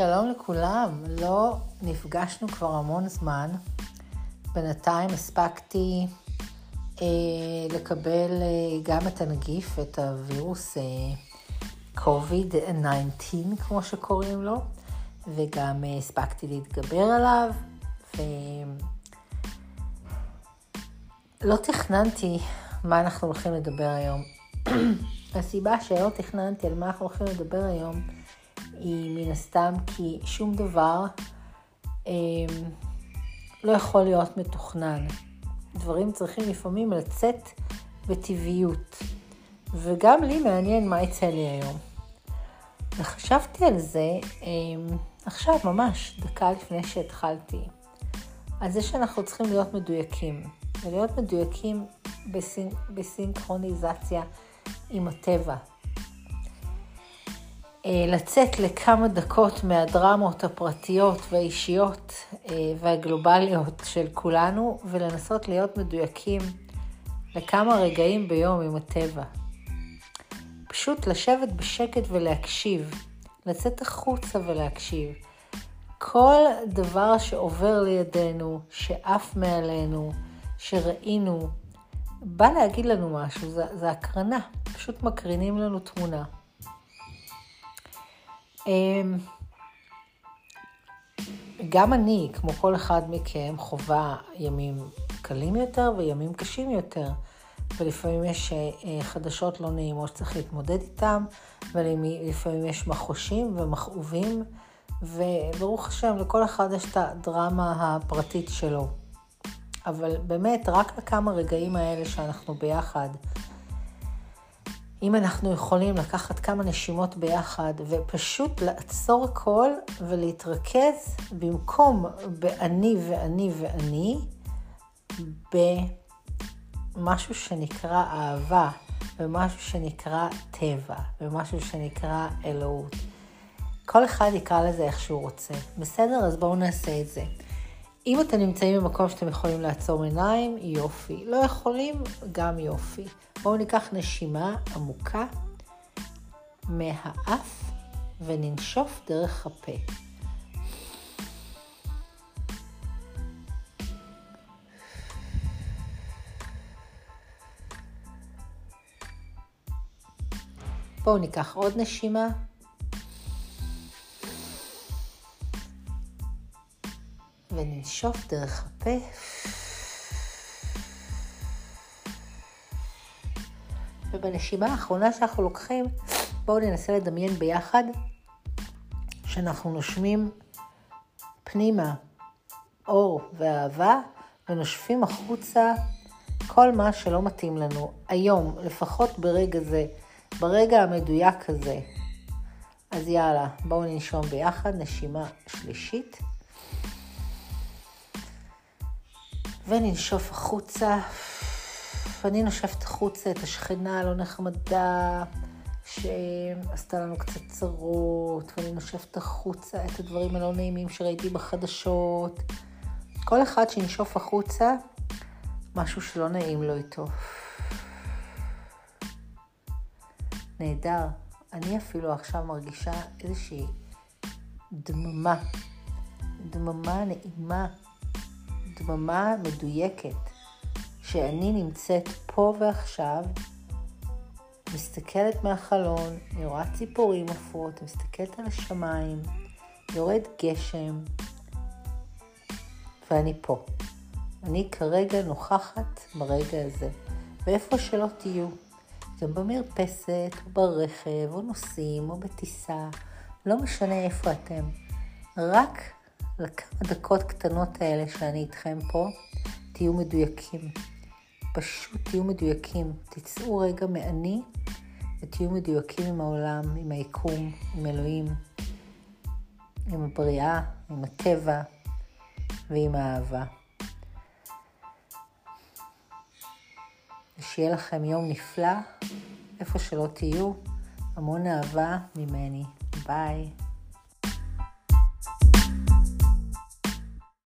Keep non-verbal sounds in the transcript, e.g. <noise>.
שלום לכולם, לא נפגשנו כבר המון זמן. בינתיים הספקתי אה, לקבל אה, גם את הנגיף, את הווירוס אה, COVID-19, כמו שקוראים לו, וגם אה, הספקתי להתגבר עליו, ולא תכננתי מה אנחנו הולכים לדבר היום. <clears throat> הסיבה שלא תכננתי על מה אנחנו הולכים לדבר היום, היא מן הסתם כי שום דבר אה, לא יכול להיות מתוכנן. דברים צריכים לפעמים לצאת בטבעיות. וגם לי מעניין מה יצא לי היום. וחשבתי על זה אה, עכשיו, ממש, דקה לפני שהתחלתי. על זה שאנחנו צריכים להיות מדויקים. ולהיות מדויקים בסינ... בסינכרוניזציה עם הטבע. אה, לצאת לכמה דקות מהדרמות הפרטיות והאישיות אה, והגלובליות של כולנו ולנסות להיות מדויקים לכמה רגעים ביום עם הטבע. פשוט לשבת בשקט ולהקשיב, לצאת החוצה ולהקשיב. כל דבר שעובר לידינו, שעף מעלינו, שראינו, בא להגיד לנו משהו, זה, זה הקרנה, פשוט מקרינים לנו תמונה. אמ, גם אני, כמו כל אחד מכם, חווה ימים קלים יותר וימים קשים יותר. ולפעמים יש אה, חדשות לא נעימות שצריך להתמודד איתן, ולפעמים יש מחושים ומכאובים, וברוך השם, לכל אחד יש את הדרמה הפרטית שלו. אבל באמת, רק לכמה רגעים האלה שאנחנו ביחד, אם אנחנו יכולים לקחת כמה נשימות ביחד ופשוט לעצור הכל ולהתרכז במקום באני ואני ואני, במשהו שנקרא אהבה, במשהו שנקרא טבע, במשהו שנקרא אלוהות. כל אחד יקרא לזה איך שהוא רוצה. בסדר? אז בואו נעשה את זה. אם אתם נמצאים במקום שאתם יכולים לעצום עיניים, יופי. לא יכולים, גם יופי. בואו ניקח נשימה עמוקה מהאף וננשוף דרך הפה. בואו ניקח עוד נשימה. וננשוף דרך הפה. ובנשימה האחרונה שאנחנו לוקחים, בואו ננסה לדמיין ביחד שאנחנו נושמים פנימה אור ואהבה ונושפים החוצה כל מה שלא מתאים לנו היום, לפחות ברגע זה, ברגע המדויק הזה. אז יאללה, בואו ננשום ביחד, נשימה שלישית. וננשוף החוצה. ואני נושפת החוצה את השכנה הלא נחמדה שעשתה לנו קצת צרות, ואני נושפת החוצה את הדברים הלא נעימים שראיתי בחדשות. כל אחד שינשוף החוצה, משהו שלא נעים לו איתו. נהדר. אני אפילו עכשיו מרגישה איזושהי דממה. דממה נעימה. דממה מדויקת, שאני נמצאת פה ועכשיו, מסתכלת מהחלון, אני רואה ציפורים עפות, מסתכלת על השמיים, יורד גשם, ואני פה. אני כרגע נוכחת ברגע הזה, ואיפה שלא תהיו, גם במרפסת, או ברכב, או נוסעים, או בטיסה, לא משנה איפה אתם. רק לכמה דקות קטנות האלה שאני איתכם פה, תהיו מדויקים. פשוט תהיו מדויקים. תצאו רגע מאני ותהיו מדויקים עם העולם, עם היקום, עם אלוהים, עם הבריאה, עם הטבע ועם האהבה. ושיהיה לכם יום נפלא, איפה שלא תהיו, המון אהבה ממני. ביי.